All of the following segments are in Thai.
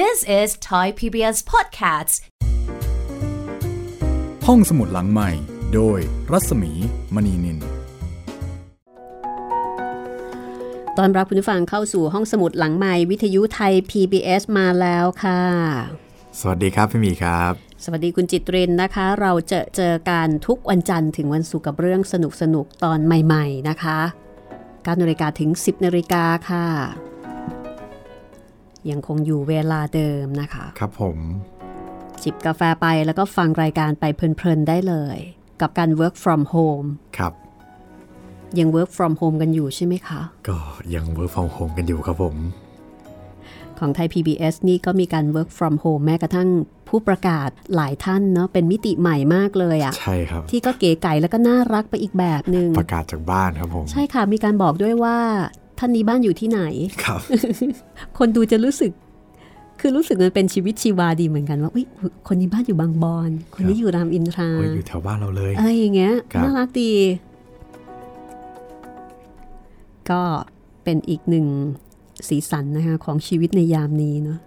This is Thai PBS Podcasts ห้องสมุดหลังใหม่ โดยรัศมีมณีนิน ตอนรับคุณผู้ฟังเข้าสู่ห้องสมุดหลังใหม่วิทยุไทย PBS มาแล้วค่ะ สวัสดีครับพี่หมีครับ สวัสดีคุณจิตเรนนะคะ เราจะเจอกันทุกวันจันทร์ถึงวันศุกร์กับเรื่องสนุกสนุกๆตอนใหม่ ๆ นะคะ9นาฬิกาถึง 10นาฬิกาค่ะ ยังคงอยู่เวลาเดิมนะคะ ครับผม จิบกาแฟไปแล้วก็ฟังรายการไปเพลินๆได้เลย กับการ work from home ครับ ยัง work from home กันอยู่ใช่ไหมคะ ก็ยัง work from home กันอยู่ครับผม ของไทย PBS นี่ก็มีการ work from home แม้กระทั่งผู้ประกาศหลายท่านเนาะเป็นมิติใหม่มากเลยอะใช่ครับ ที่ก็เก๋ไก่แล้วก็น่ารักไปอีกแบบหนึง่งประกาศจากบ้านครับผม ใช่ค่ะมีการบอกด้วยว่า ท่านนี้บ้านอยู่ที่ไหนครับ คนดูจะรู้สึก คือรู้สึกมันเป็นชีวิตชีวาดีเหมือนกันว่าอุ๊ยคนนี้บ้านอยู่บางบอนคนนี้อยู่รามอินทราโอ้ยอยู่แถวบ้านเราเลยอะไรอย่างเงี้ยครับน่ารักดี ก็เป็นอีกหนึ่งสีสันนะคะของชีวิตในยามนี้เนาะ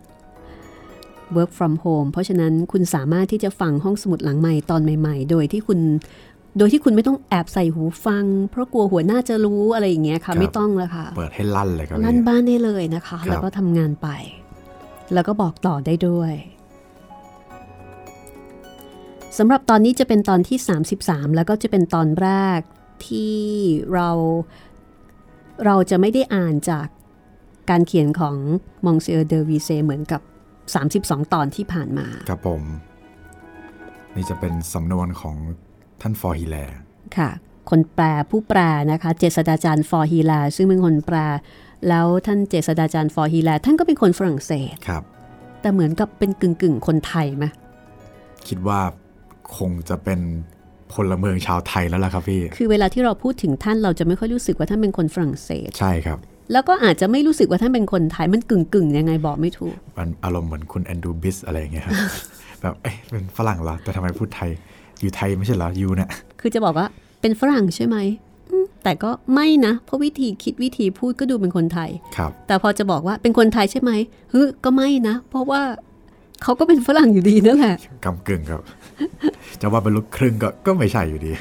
work from home เพราะฉะนั้นคุณสามารถที่จะฟังห้องสมุดหลังใหม่ตอนใหม่ ๆ โดยที่คุณ โดยที่คุณไม่ต้องแอบใส่หูฟัง เพราะกลัวหัวหน้าจะรู้อะไรอย่างเงี้ยค่ะ ไม่ต้องแล้วค่ะ เปิดให้ลั่นเลยครับลั่นพี่บ้านได้เลยนะคะครับแล้วก็ทำงานไป แล้วก็บอกต่อได้ด้วยสำหรับตอนนี้จะเป็นตอนที่ 33 แล้วก็จะเป็นตอนแรกที่เราเราจะไม่ได้อ่านจากการเขียนของมองเซอร์เดอวีเซเหมือนกับ 32 ตอนที่ผ่านมา ครับผม นี่จะเป็นสำนวนของ ท่านฟ. ฮีแลร์ค่ะ คนแปลผู้แปลนะคะ เจษฎาจารย์ฟ. ฮีแลร์ซึ่งเป็นคนแปล แล้วท่านเจษฎาจารย์ฟ. ฮีแลร์ท่านก็เป็นคนฝรั่งเศสครับ แต่เหมือนกับเป็นกึ่งกึ่งๆคนไทยไหมคิดว่าคงจะเป็นพลเมืองชาวไทยแล้วล่ะครับพี่ คือเวลาที่เราพูดถึงท่านเราจะไม่ค่อยรู้สึกว่าท่านเป็นคนฝรั่งเศส ใช่ครับ แล้วก็อาจจะไม่รู้สึกว่าท่านเป็นคนไทย มันกึ่งกึ่งๆยังไงบอกไม่ถูก มันอารมณ์เหมือนคุณแอนดรูบิสอะไรอย่างเงี้ยครับ แบบเอ๊ะเป็นฝรั่งเหรอแต่ทำไมพูดไทย อยู่ไทยไม่ใช่เหรอยูเนี่ยคือจะบอกว่าเป็นฝรั่งใช่ไหมอืมแต่ก็ไม่นะ เพราะวิธีคิดวิธีพูดก็ดูเป็นคนไทยครับ แต่พอจะบอกว่าเป็นคนไทยใช่ไหมเฮ้ยก็ไม่นะ เพราะว่าเขาก็เป็นฝรั่งอยู่ดีนั่นแหละกำกึ่งครับ จะว่าเป็นลูกครึ่งก็ก็ไม่ใช่อยู่ดี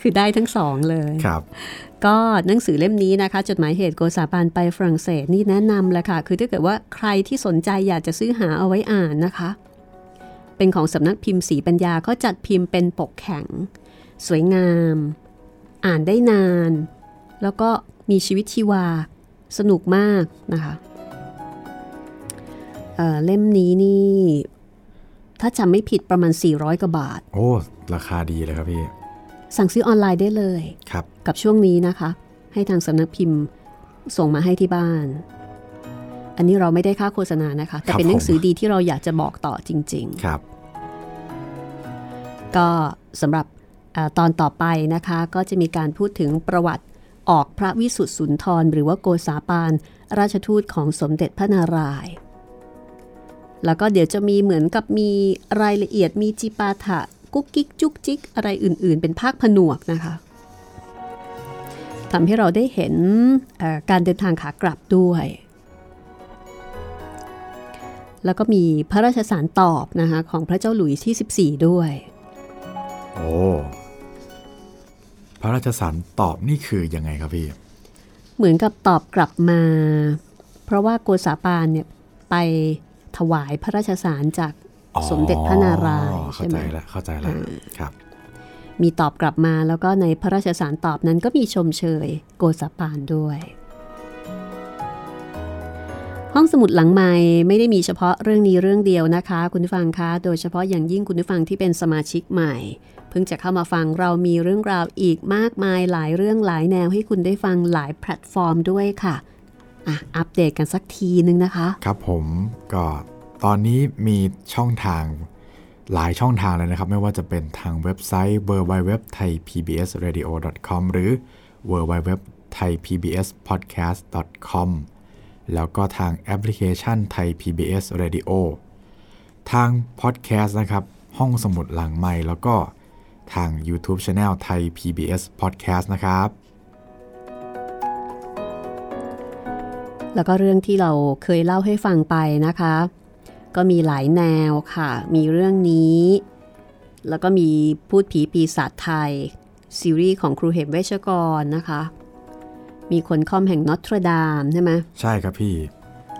คือได้ทั้งสองเลยครับ ก็หนังสือเล่มนี้นะคะ จดหมายเหตุโกษาปานไปฝรั่งเศสนี่แนะนำแหละค่ะ คือถ้าเกิดว่าใครที่สนใจอยากจะซื้อหาเอาไว้อ่านนะคะ เป็นของสำนักพิมพ์สีปัญญาเขาจัดพิมพ์เป็นปกแข็ง สวยงาม อ่านได้นาน แล้วก็มีชีวิตชีวา สนุกมากนะคะเอ่อเล่มนี้นี่ ถ้าจำไม่ผิดประมาณ 400กว่าบาท โอ้ ราคาดีเลยครับพี่ สั่งซื้อออนไลน์ได้เลย ครับ กับช่วงนี้นะคะ ให้ทางสำนักพิมพ์ส่งมาให้ที่บ้าน อันนี้เราไม่ได้ค่าโฆษณานะคะ แต่เป็นหนังสือดีที่เราอยากจะบอกต่อจริงครับๆก็สำหรับเออตอนต่อไปนะคะ ก็จะมีการพูดถึงประวัติออกพระวิสุทธิสุนทร หรือว่าโกษาปาน ราชทูตของสมเด็จพระนารายณ์แล้วก็เดี๋ยวจะมีเหมือนกับมีรายละเอียดมีจิปาถะกุ๊กกิ๊กจุกจิกอะไรอื่น ๆ เป็นภาคผนวกนะคะทำให้เราได้เห็นเอ่อการเดินทางขากลับด้วย แล้วก็มีพระราชสารตอบนะคะของพระเจ้าหลุยส์ที่ 14 ด้วย โอ้พระราชสารตอบนี่คือยังไงครับพี่ เหมือนกับตอบกลับมา เพราะว่าโกษาปานเนี่ยไปถวายพระราชสารจากอ๋อสมเด็จพระนารายณ์ใช่ไหม เข้าใจแล้วเข้าใจแล้วครับ มีตอบกลับมาแล้วก็ในพระราชสารตอบนั้นก็มีชมเชยโกษาปานด้วย ห้องสมุดหลังไมค์ไม่ได้มีเฉพาะเรื่องนี้เรื่องเดียวนะคะ คุณผู้ฟังคะโดยเฉพาะอย่างยิ่งคุณผู้ฟังที่เป็นสมาชิกใหม่ เพิ่งจะเข้ามาฟังเรามีเรื่องราวอีกมากมายหลายเรื่องหลายแนวให้คุณได้ฟังหลายแพลตฟอร์มด้วยค่ะอะอัปเดตกันสักทีนึงนะคะ ครับผมก็ตอนนี้มีช่องทางหลายช่องทางเลยนะครับ ไม่ว่าจะเป็นทางเว็บไซต์ www.thaipbsradio.com หรือ www.thaipbspodcast.com แล้วก็ทางแอปพลิเคชันไทย PBS Radio ทางพอดแคสต์นะครับ ห้องสมุดหลังใหม่แล้วก็ทาง YouTube Channel ไทย PBS Podcast นะครับ แล้วก็เรื่องที่เราเคยเล่าให้ฟังไปนะคะ ก็มีหลายแนวค่ะ มีเรื่องนี้ แล้วก็มีพูดผีปีศาจไทยซีรีส์ของครูเหมเวชกรนะคะ มีคนคอมแห่งนอตรดามใช่ไหมใช่ครับพี่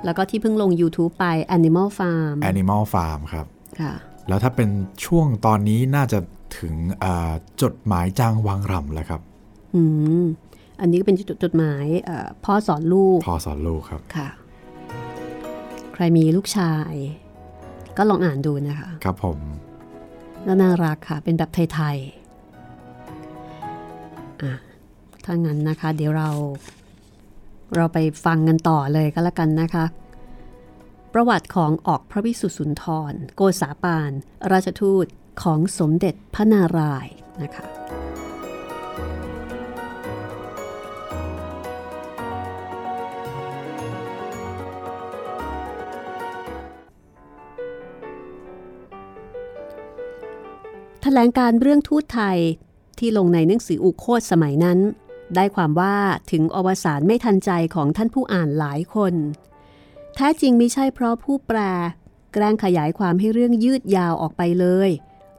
แล้วก็ที่เพิ่งลง YouTube ไป Animal Farm Animal Farm ครับค่ะแล้วถ้าเป็นช่วงตอนนี้น่าจะถึงอ่าจดหมายจางวังรำแล้วครับ อืม อันนี้ก็เป็นจดหมายเอ่อพ่อสอนลูกพอสอนลูกครับค่ะ ใครมีลูกชาย ก็ลองอ่านดูนะคะ ครับผมแล้วน่ารักค่ะ เป็นแบบไทยๆ ถ้างั้นนะคะ เดี๋ยวเรา เราไปฟังกันต่อเลยก็แล้วกันนะคะ ประวัติของออกพระวิสุทธิสุนทร โกษาปาน ราชทูตของสมเด็จพระนารายณ์นะคะแถลงการเรื่องทูตไทยที่ลงในหนังสืออุโคตสมัยนั้น ได้ความว่าถึงอวสานไม่ทันใจของท่านผู้อ่านหลายคน แท้จริงไม่ใช่เพราะผู้แปล แกล้งขยายความให้เรื่องยืดยาวออกไปเลย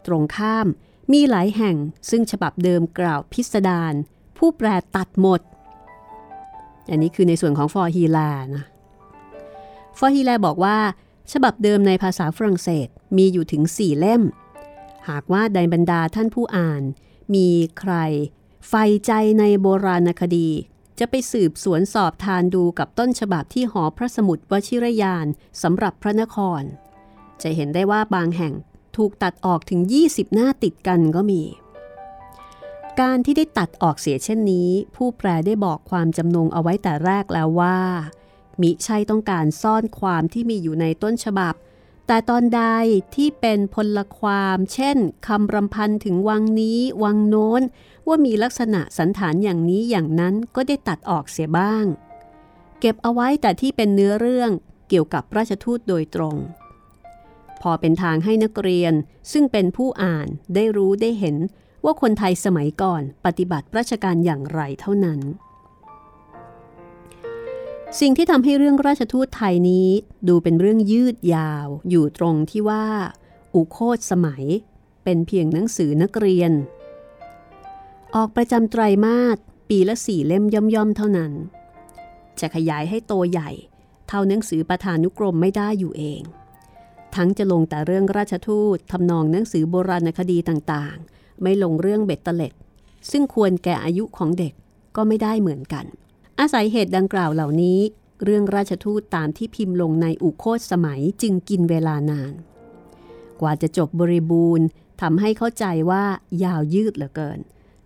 ตรงข้ามมีหลายแห่งซึ่งฉบับเดิมกล่าวพิสดารผู้แปลตัดหมด อันนี้คือในส่วนของฟอร์ฮีแลนะฟอร์ฮีแลบอกว่า ฉบับเดิมในภาษาฝรั่งเศสมีอยู่ถึง4เล่ม หากว่าในบรรดาท่านผู้อ่าน มีใคร ใฝ่ใจในโบราณคดี จะไปสืบสวนสอบทานดูกับต้นฉบับที่หอพระสมุดวชิรยานสำหรับพระนคร จะเห็นได้ว่าบางแห่งถูกตัดออกถึง 20 หน้าติดกันก็มี การที่ได้ตัดออกเสียเช่นนี้ ผู้แปลได้บอกความจำนงเอาไว้แต่แรกแล้วว่า มิใช่ต้องการซ่อนความที่มีอยู่ในต้นฉบับ แต่ตอนใดที่เป็นพลความ เช่นคำรำพันถึงวังนี้ วังโน้น ว่ามีลักษณะสันฐานอย่างนี้อย่างนั้นก็ได้ตัดออกเสียบ้าง เก็บเอาไว้แต่ที่เป็นเนื้อเรื่องเกี่ยวกับราชทูตโดยตรง พอเป็นทางให้นักเรียนซึ่งเป็นผู้อ่านได้รู้ได้เห็นว่าคนไทยสมัยก่อนปฏิบัติราชการอย่างไรเท่านั้น สิ่งที่ทำให้เรื่องราชทูตไทยนี้ดูเป็นเรื่องยืดยาวอยู่ตรงที่ว่า อุโคตสมัยเป็นเพียงหนังสือนักเรียน ออกประจำไตรมาสปีละสี่เล่มย่อมๆเท่านั้น จะขยายให้โตใหญ่ เท่าหนังสือประธานุกรมไม่ได้อยู่เอง ทั้งจะลงแต่เรื่องราชทูตทำนองหนังสือโบราณคดีต่างๆ ไม่ลงเรื่องเบ็ดเตล็ด ซึ่งควรแก่อายุของเด็กก็ไม่ได้เหมือนกัน อาศัยเหตุดังกล่าวเหล่านี้ เรื่องราชทูตตามที่พิมพ์ลงในอุโคตสมัยจึงกินเวลานาน กว่าจะจบบริบูรณ์ทำให้เข้าใจว่ายาวยืดเหลือเกิน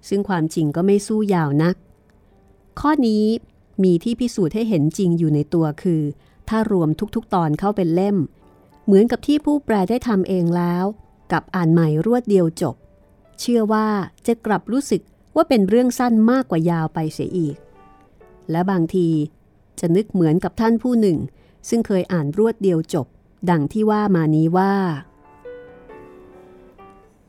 ซึ่งความจริงก็ไม่สู้ยาวนัก ข้อนี้มีที่พิสูจน์ให้เห็นจริงอยู่ในตัวคือ ถ้ารวมทุกๆ ตอนเข้าเป็นเล่ม เหมือนกับที่ผู้แปลได้ทำเองแล้ว กับอ่านใหม่รวดเดียวจบ เชื่อว่าจะกลับรู้สึกว่าเป็นเรื่องสั้นมากกว่ายาวไปเสียอีก และบางทีจะนึกเหมือนกับท่านผู้หนึ่ง ซึ่งเคยอ่านรวดเดียวจบ ดังที่ว่ามานี้ว่า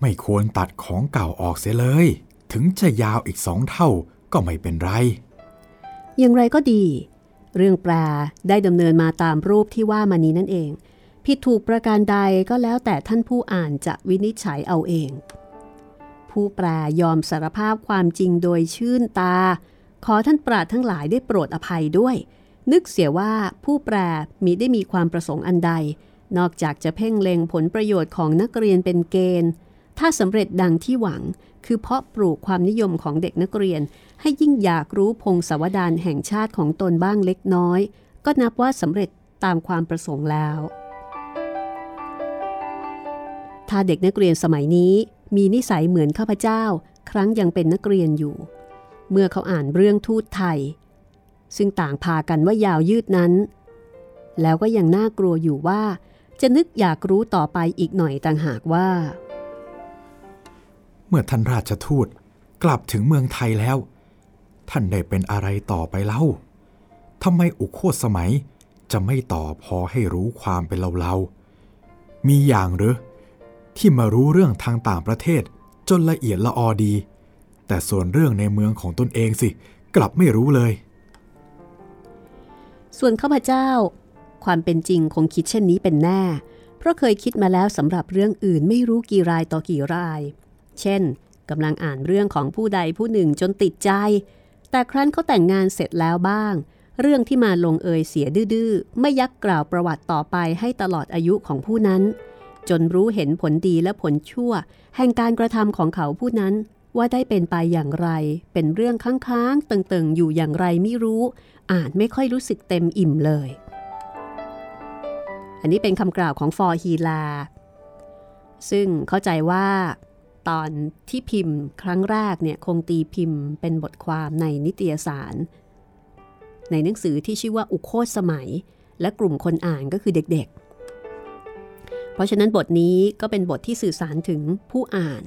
ไม่ควรตัดของเก่าออกเสียเลย ถึงจะยาวอีกสองเท่าก็ไม่เป็นไร อย่างไรก็ดี เรื่องแปลได้ดำเนินมาตามรูปที่ว่ามานี้นั่นเอง ผิดถูกประการใดก็แล้วแต่ท่านผู้อ่านจะวินิจฉัยเอาเอง ผู้แปลยอมสารภาพความจริงโดยชื่นตา ขอท่านปราดทั้งหลายได้โปรดอภัยด้วย นึกเสียว่าผู้แปลมีได้มีความประสงค์อันใด นอกจากจะเพ่งเล็งผลประโยชน์ของนักเรียนเป็นเกณฑ์ ถ้าสำเร็จดังที่หวัง คือเพาะปลูกความนิยมของเด็กนักเรียน ให้ยิ่งอยากรู้พงศาวดารแห่งชาติของตนบ้างเล็กน้อย ก็นับว่าสำเร็จตามความประสงค์แล้ว ถ้าเด็กนักเรียนสมัยนี้มีนิสัยเหมือนข้าพเจ้า ครั้งยังเป็นนักเรียนอยู่ เมื่อเขาอ่านเรื่องทูตไทย ซึ่งต่างพากันว่ายาวยืดนั้น แล้วก็ยังน่ากลัวอยู่ว่า จะนึกอยากรู้ต่อไปอีกหน่อยต่างหากว่า เมื่อท่านราชทูตกลับถึงเมืองไทยแล้ว ท่านได้เป็นอะไรต่อไปเล่าทำไมอุโคตสมัยจะไม่ต่อพอให้รู้ความเป็นเราๆมีอย่างหรือที่มารู้เรื่องทางต่างประเทศจนละเอียดละออดี แต่ส่วนเรื่องในเมืองของตนเองสิ กลับไม่รู้เลย ส่วนข้าพเจ้า ความเป็นจริงคงคิดเช่นนี้เป็นแน่ เพราะเคยคิดมาแล้วสำหรับเรื่องอื่นไม่รู้กี่รายต่อกี่ราย เช่นกำลังอ่านเรื่องของผู้ใดผู้หนึ่งจนติดใจ แต่ครั้นเขาแต่งงานเสร็จแล้วบ้าง เรื่องที่มาลงเอยเสียดื้อไม่ยักกล่าวประวัติต่อไปให้ตลอดอายุของผู้นั้น จนรู้เห็นผลดีและผลชั่ว แห่งการกระทำของเขาผู้นั้นว่าได้เป็นไปอย่างไร เป็นเรื่องค้างๆตึงๆ อยู่อย่างไรไม่รู้ อ่านไม่ค่อยรู้สึกเต็มอิ่มเลย อันนี้เป็นคำกล่าวของฟอร์ฮีลา ซึ่งเข้าใจว่า ตอนที่พิมพ์ครั้งแรกเนี่ยคงตีพิมพ์เป็นบทความในนิตยสาร ในหนังสือที่ชื่อว่าอุโคตสมัย และกลุ่มคนอ่านก็คือเด็กๆ เพราะฉะนั้นบทนี้ก็เป็นบทที่สื่อสารถึงผู้อ่าน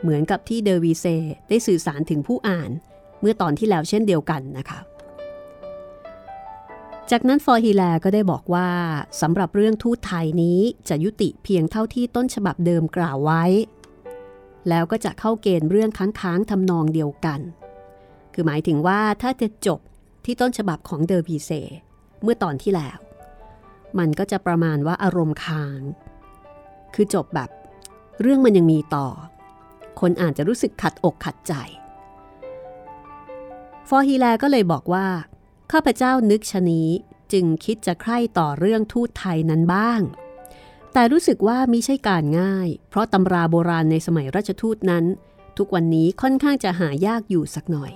เหมือนกับที่เดวีเซได้สื่อสารถึงผู้อ่านเมื่อตอนที่แล้วเช่นเดียวกันนะคะจากนั้นฟอร์ฮีแลก็ได้บอกว่าสำหรับเรื่องทูตไทยนี้จะยุติเพียงเท่าที่ต้นฉบับเดิมกล่าวไว้ แล้วก็จะเข้าเกณฑ์เรื่องค้างๆทำนองเดียวกัน คือหมายถึงว่าถ้าจะจบที่ต้นฉบับของเดอร์บีเซเมื่อตอนที่แล้ว มันก็จะประมาณว่าอารมณ์ค้าง คือจบแบบ เรื่องมันยังมีต่อ คนอ่านจะรู้สึกขัดอกขัดใจ ฟ. ฮีแลร์ก็เลยบอกว่า ข้าพเจ้านึกฉะนี้จึงคิดจะใคร่ต่อเรื่องทูตไทยนั้นบ้าง แต่รู้สึกว่ามิใช่การง่าย เพราะตำราโบราณในสมัยราชทูตนั้น ทุกวันนี้ค่อนข้างจะหายากอยู่สักหน่อย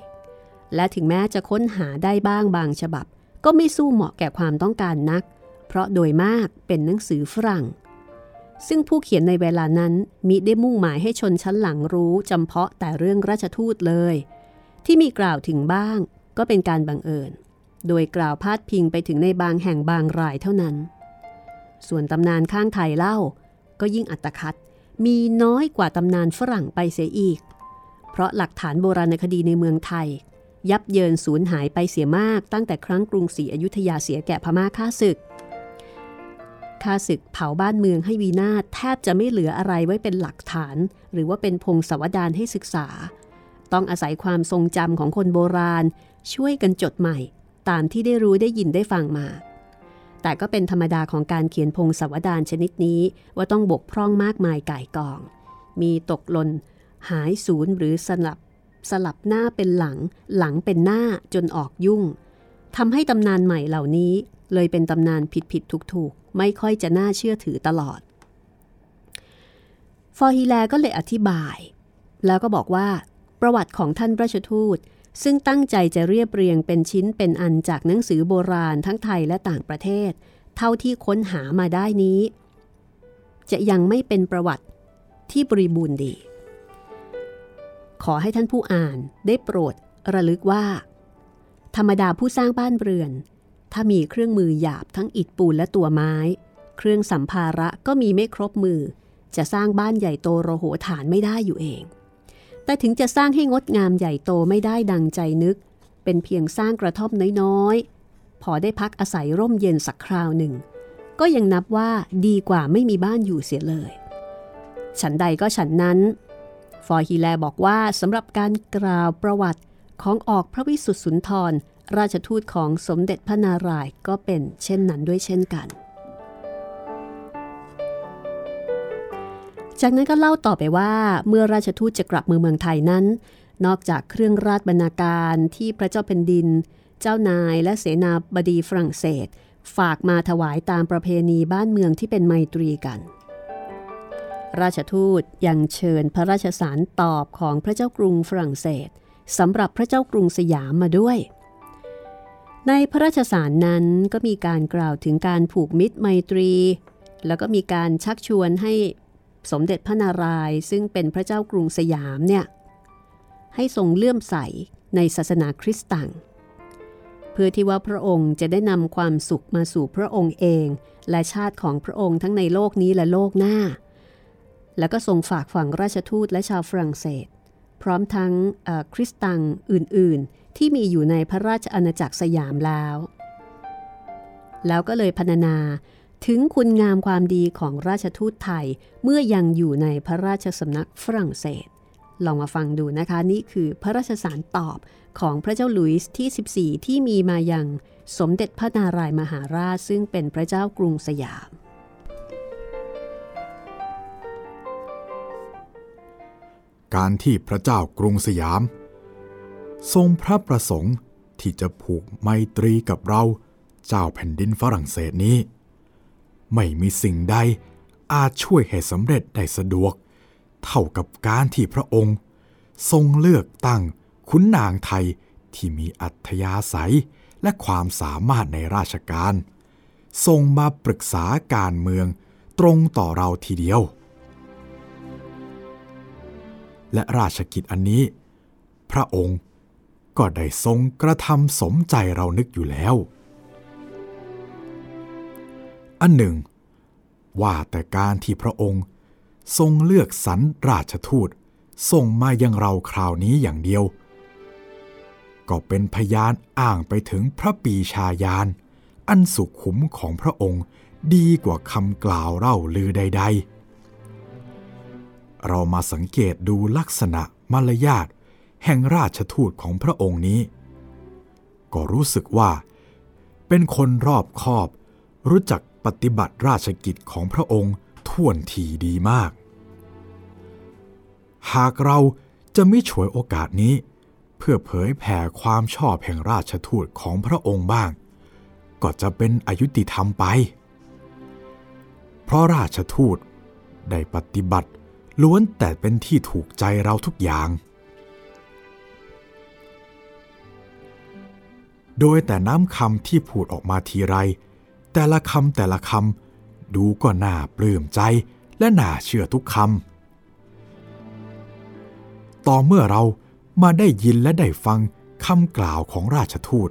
และถึงแม้จะค้นหาได้บ้างบางฉบับ ก็ไม่สู้เหมาะแก่ความต้องการนัก เพราะโดยมากเป็นหนังสือฝรั่ง ซึ่งผู้เขียนในเวลานั้นมิได้มุ่งหมายให้ชนชั้นหลังรู้จำเพาะแต่เรื่องราชทูตเลย ที่มีกล่าวถึงบ้างก็เป็นการบังเอิญ โดยกล่าวพาดพิงไปถึงในบางแห่งบางรายเท่านั้น ส่วนตำนานข้างไทยเล่า ก็ยิ่งอัตคัดมีน้อยกว่าตำนานฝรั่งไปเสียอีก เพราะหลักฐานโบราณคดีในเมืองไทย ยับเยินสูญหายไปเสียมาก ตั้งแต่ครั้งกรุงศรีอยุธยาเสียแก่พม่าข้าศึกข้าศึกเผาบ้านเมืองให้วีนาศแทบจะไม่เหลืออะไรไว้เป็นหลักฐาน หรือว่าเป็นพงศาวดารให้ศึกษา ต้องอาศัยความทรงจำของคนโบราณ ช่วยกันจดใหม่ ตามที่ได้รู้ได้ยินได้ฟังมา แต่ก็เป็นธรรมดาของการเขียนพงศาวดารชนิดนี้ว่าต้องบกพร่องมากมายก่ายกอง มีตกหล่นหายสูญหรือสลับสลับหน้าเป็นหลัง หลังเป็นหน้าจนออกยุ่งทำให้ตำนานใหม่เหล่านี้ เลยเป็นตำนานผิดผิดถูกถูกไม่ค่อยจะน่าเชื่อถือตลอด ฟอร์ฮีแลก็เลยอธิบาย แล้วก็บอกว่า ประวัติของท่านราชทูต ซึ่งตั้งใจจะเรียบเรียงเป็นชิ้นเป็นอันจากหนังสือโบราณทั้งไทยและต่างประเทศ เท่าที่ค้นหามาได้นี้ จะยังไม่เป็นประวัติที่บริบูรณ์ดี ขอให้ท่านผู้อ่านได้โปรดระลึกว่า ธรรมดาผู้สร้างบ้านเรือน ถ้ามีเครื่องมือหยาบทั้งอิฐปูนและตัวไม้ เครื่องสัมภาระก็มีไม่ครบมือ จะสร้างบ้านใหญ่โตโรโหฐานไม่ได้อยู่เอง แต่ถึงจะสร้างให้งดงามใหญ่โตไม่ได้ดังใจนึก เป็นเพียงสร้างกระท่อมน้อยๆ พอได้พักอาศัยร่มเย็นสักคราวหนึ่ง ก็ยังนับว่าดีกว่าไม่มีบ้านอยู่เสียเลย ฉันใดก็ฉันนั้น ฟอร์ฮีแลบอกว่าสำหรับการกล่าวประวัติของออกพระวิสุทธิสุนทร ราชทูตของสมเด็จพระนารายณ์ก็เป็นเช่นนั้นด้วยเช่นกัน จากนั้นก็เล่าต่อไปว่าเมื่อราชทูตจะกลับมือเมืองไทยนั้น นอกจากเครื่องราชบรรณาการที่พระเจ้าแผ่นดิน เจ้านายและเสนาบดีฝรั่งเศส ฝากมาถวายตามประเพณีบ้านเมืองที่เป็นไมตรีกัน ราชทูตยังเชิญพระราชสารตอบของพระเจ้ากรุงฝรั่งเศสสำหรับพระเจ้ากรุงสยามมาด้วย ในพระราชสารนั้นก็มีการกล่าวถึงการผูกมิตรไมตรี แล้วก็มีการชักชวนให้ สมเด็จพระนารายณ์ซึ่งเป็นพระเจ้ากรุงสยามเนี่ยให้ทรงเลื่อมใสในศาสนาคริสต์ต่างเพื่อที่ว่าพระองค์จะได้นำความสุขมาสู่พระองค์เอง และชาติของพระองค์ทั้งในโลกนี้และโลกหน้า แล้วก็ทรงฝากฝังราชทูตและชาวฝรั่งเศส พร้อมทั้งคริสตังอื่นๆ ที่มีอยู่ในพระราชอาณาจักรสยามแล้ว แล้วก็เลยพรรณนา ถึงคุณงามความดีของราชทูตไทยเมื่อยังอยู่ในพระราชสำนักฝรั่งเศส ลองมาฟังดูนะคะ นี่คือพระราชสารตอบของพระเจ้าหลุยส์ที่ 14 ที่มีมาอย่างสมเด็จพระนารายมหาราชซึ่งเป็นพระเจ้ากรุงสยาม การที่พระเจ้ากรุงสยาม ทรงพระประสงค์ที่จะผูกไมตรีกับเราเจ้าแผ่นดินฝรั่งเศสนี้ ไม่มีสิ่งใดอาจช่วยให้สำเร็จได้สะดวก เท่ากับการที่พระองค์ ทรงเลือกตั้งขุนนางไทยที่มีอัธยาศัยและความสามารถในราชการ ทรงมาปรึกษาการเมืองตรงต่อเราทีเดียว และราชกิจอันนี้ พระองค์ก็ได้ทรงกระทำสมใจเรานึกอยู่แล้ว อันหนึ่ง ว่าแต่การที่พระองค์ทรงเลือกสรรราชทูตส่งมายังเราคราวนี้อย่างเดียว ก็เป็นพยานอ้างไปถึงพระปีชาญาณอันสุขุมของพระองค์ดีกว่าคำกล่าวเล่าลือใด ๆ เรามาสังเกตดูลักษณะมารยาทแห่งราชทูตของพระองค์นี้ ก็รู้สึกว่า เป็นคนรอบคอบ รู้จัก ปฏิบัติราชกิจของพระองค์ท่วนทีดีมาก หากเราจะไม่ฉวยโอกาสนี้ เพื่อเผยแผ่ความชอบแห่งราชทูตของพระองค์บ้าง ก็จะเป็นอายุติธรรมไป เพราะราชทูตได้ปฏิบัติล้วนแต่เป็นที่ถูกใจเราทุกอย่าง โดยแต่น้ำคำที่พูดออกมาทีไร แต่ละคำแต่ละคำดูก็น่าปลื้มใจและน่าเชื่อทุกคำต่อเมื่อเรามาได้ยินและได้ฟังคำกล่าวของราชทูต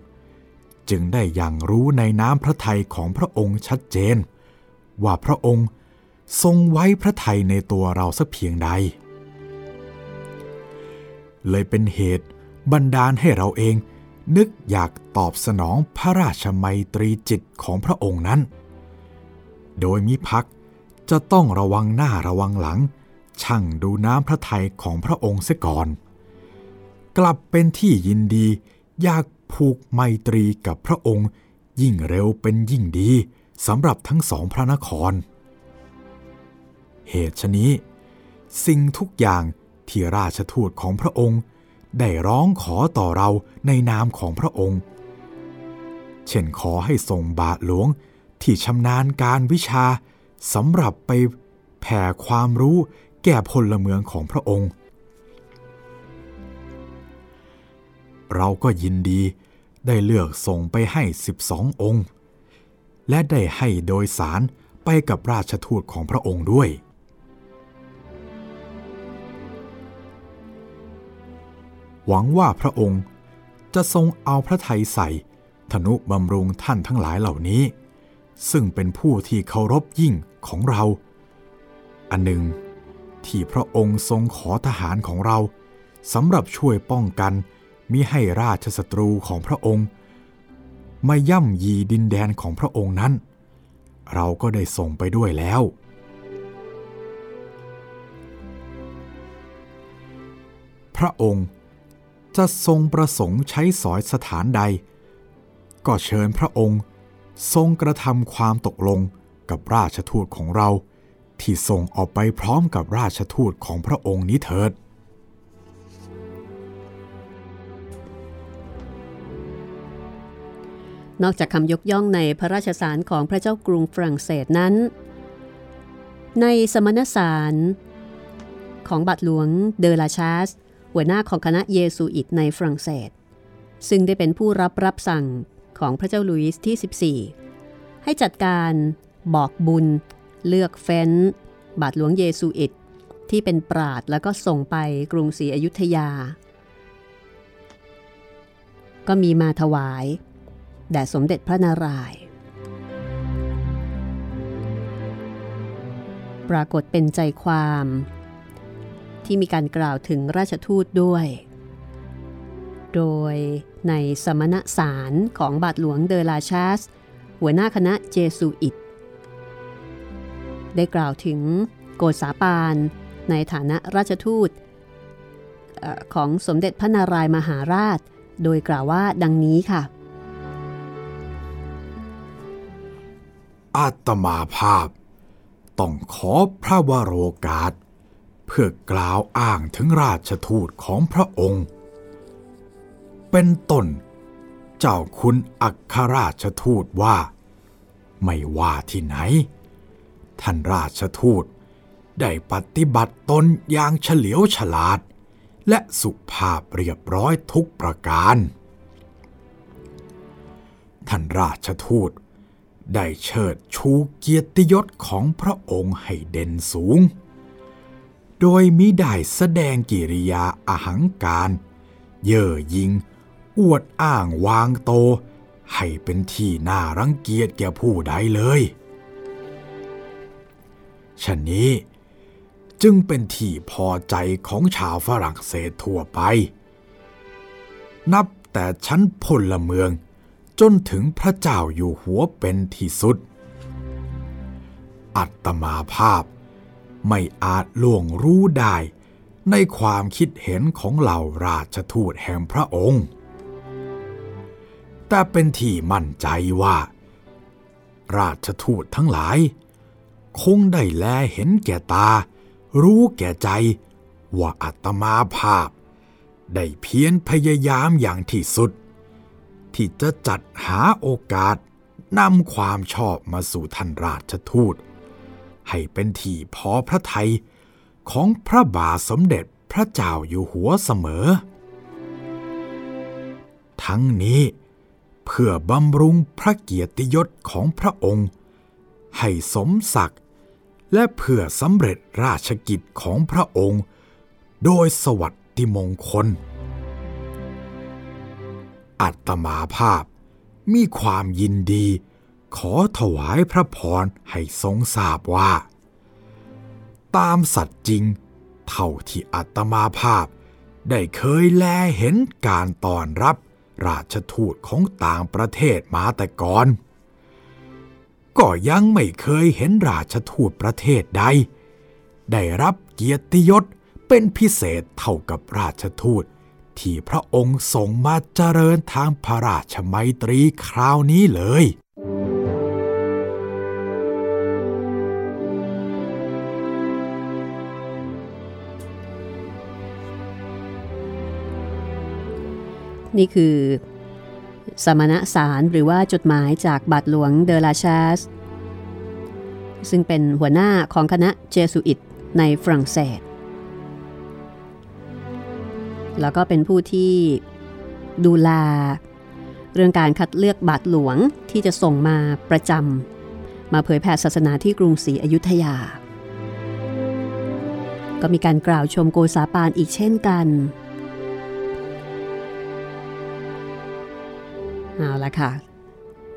จึงได้อย่างรู้ในน้ำพระทัยของพระองค์ชัดเจน ว่าพระองค์ทรงไว้พระทัยในตัวเราสักเพียงใด เลยเป็นเหตุบันดาลให้เราเอง นึกอยากตอบสนองพระราชมัยตรีจิตของพระองค์นั้น โดยมิพักจะต้องระวังหน้าระวังหลัง ช่างดูน้ำพระทัยของพระองค์เสียก่อน กลับเป็นที่ยินดี อยากผูกไมตรีกับพระองค์ยิ่งเร็วเป็นยิ่งดีสำหรับทั้งสองพระนคร เหตุฉนี้ สิ่งทุกอย่างที่ราชทูตของพระองค์ ได้ร้องขอต่อเราในนามของพระองค์ เช่นขอให้ส่งบาทหลวงที่ชำนาญการวิชาสำหรับไปแผ่ความรู้แก่พลเมืองของพระองค์ เราก็ยินดีได้เลือกส่งไปให้ 12 องค์ และได้ให้โดยสารไปกับราชทูตของพระองค์ด้วย หวังว่าพระองค์จะทรงเอาพระทัยใส่ธนุบำรุงท่านทั้งหลายเหล่านี้ ซึ่งเป็นผู้ที่เคารพยิ่งของเรา อันหนึ่ง ที่พระองค์ทรงขอทหารของเราสำหรับช่วยป้องกันมิให้ราชศัตรูของพระองค์มาย่ำยีดินแดนของพระองค์นั้น เราก็ได้ส่งไปด้วยแล้ว พระองค์ จะทรงประสงค์ใช้สอยสถานใด ก็เชิญพระองค์ทรงกระทำความตกลงกับราชทูตของเรา ที่ส่งออกไปพร้อมกับราชทูตของพระองค์นี้เถิด นอกจากคำยกย่องในพระราชสารของพระเจ้ากรุงฝรั่งเศสนั้น ในสมณสารของบัตรหลวงเดอลาชาส หัวหน้าของคณะเยซูอิตในฝรั่งเศส ซึ่งได้เป็นผู้รับรับสั่งของพระเจ้าลุยส์ที่ 14 ให้จัดการบอกบุญ เลือกเฟ้น บาทหลวงเยซูอิตที่เป็นปราดแล้วก็ส่งไปกรุงศรีอยุธยา ก็มีมาถวายแด่สมเด็จพระนารายณ์ปรากฏเป็นใจความ ที่มีการกล่าวถึงราชทูตด้วย โดยในสมณสารของบาทหลวงเดลาชาส หัวหน้าคณะเจสุอิต ได้กล่าวถึงโกษาปานในฐานะราชทูตของสมเด็จพระนารายมหาราช โดยกล่าวว่าดังนี้ค่ะ อาตมาภาพ ต้องขอพระวโรกาส เพื่อกล่าวอ้างถึงราชทูตของพระองค์ เป็นต้นเจ้าคุณอัครราชทูตว่า ไม่ว่าที่ไหน ท่านราชทูตได้ปฏิบัติตนอย่างเฉลียวฉลาด และสุภาพเรียบร้อยทุกประการ ท่านราชทูตได้เชิดชูเกียรติยศของพระองค์ให้เด่นสูง โดยมิได้แสดงกิริยาอาหังการ เย่อหยิง อวดอ้างวางโต ให้เป็นที่น่ารังเกียจแก่ผู้ใดเลยฉะนี้จึงเป็นที่พอใจของชาวฝรั่งเศสทั่วไป นับแต่ชั้นพลเมืองจนถึงพระเจ้าอยู่หัวเป็นที่สุด อัตมาภาพ ไม่อาจล่วงรู้ได้ ในความคิดเห็นของเหล่าราชทูตแห่งพระองค์ แต่เป็นที่มั่นใจว่า ราชทูตทั้งหลาย คงได้แลเห็นแก่ตา รู้แก่ใจว่าอัตมาภาพ ได้เพียรพยายามอย่างที่สุด ที่จะจัดหาโอกาสนำความชอบมาสู่ท่านราชทูต ให้เป็นที่พอพระทัยของพระบาทสมเด็จพระเจ้าอยู่หัวเสมอ ทั้งนี้เพื่อบำรุงพระเกียรติยศของพระองค์ ให้สมศักดิ์และเพื่อสำเร็จราชกิจของพระองค์ โดยสวัสดิมงคล อัตมาภาพมีความยินดี ขอถวายพระพรให้ทรงทราบว่า ตามสัตว์จริง เท่าที่อัตมาภาพ ได้เคยแลเห็นการต้อนรับราชทูตของต่างประเทศมาแต่ก่อน ก็ยังไม่เคยเห็นราชทูตประเทศใด ได้รับเกียรติยศเป็นพิเศษเท่ากับราชทูตที่พระองค์ส่งมาเจริญทางพระราชมัยตรีคราวนี้เลย นี่คือ สมณสารหรือว่าจดหมายจากบาทหลวงเดลาชาสซึ่งเป็นหัวหน้าของคณะเจสุอิตในฝรั่งเศส แล้วก็เป็นผู้ที่ดูแลเรื่องการคัดเลือกบาทหลวงที่จะส่งมาประจำมาเผยแผ่ศาสนาที่กรุงศรีอยุธยา ก็มีการกล่าวชมโกษาปานอีกเช่นกัน เอาละค่ะ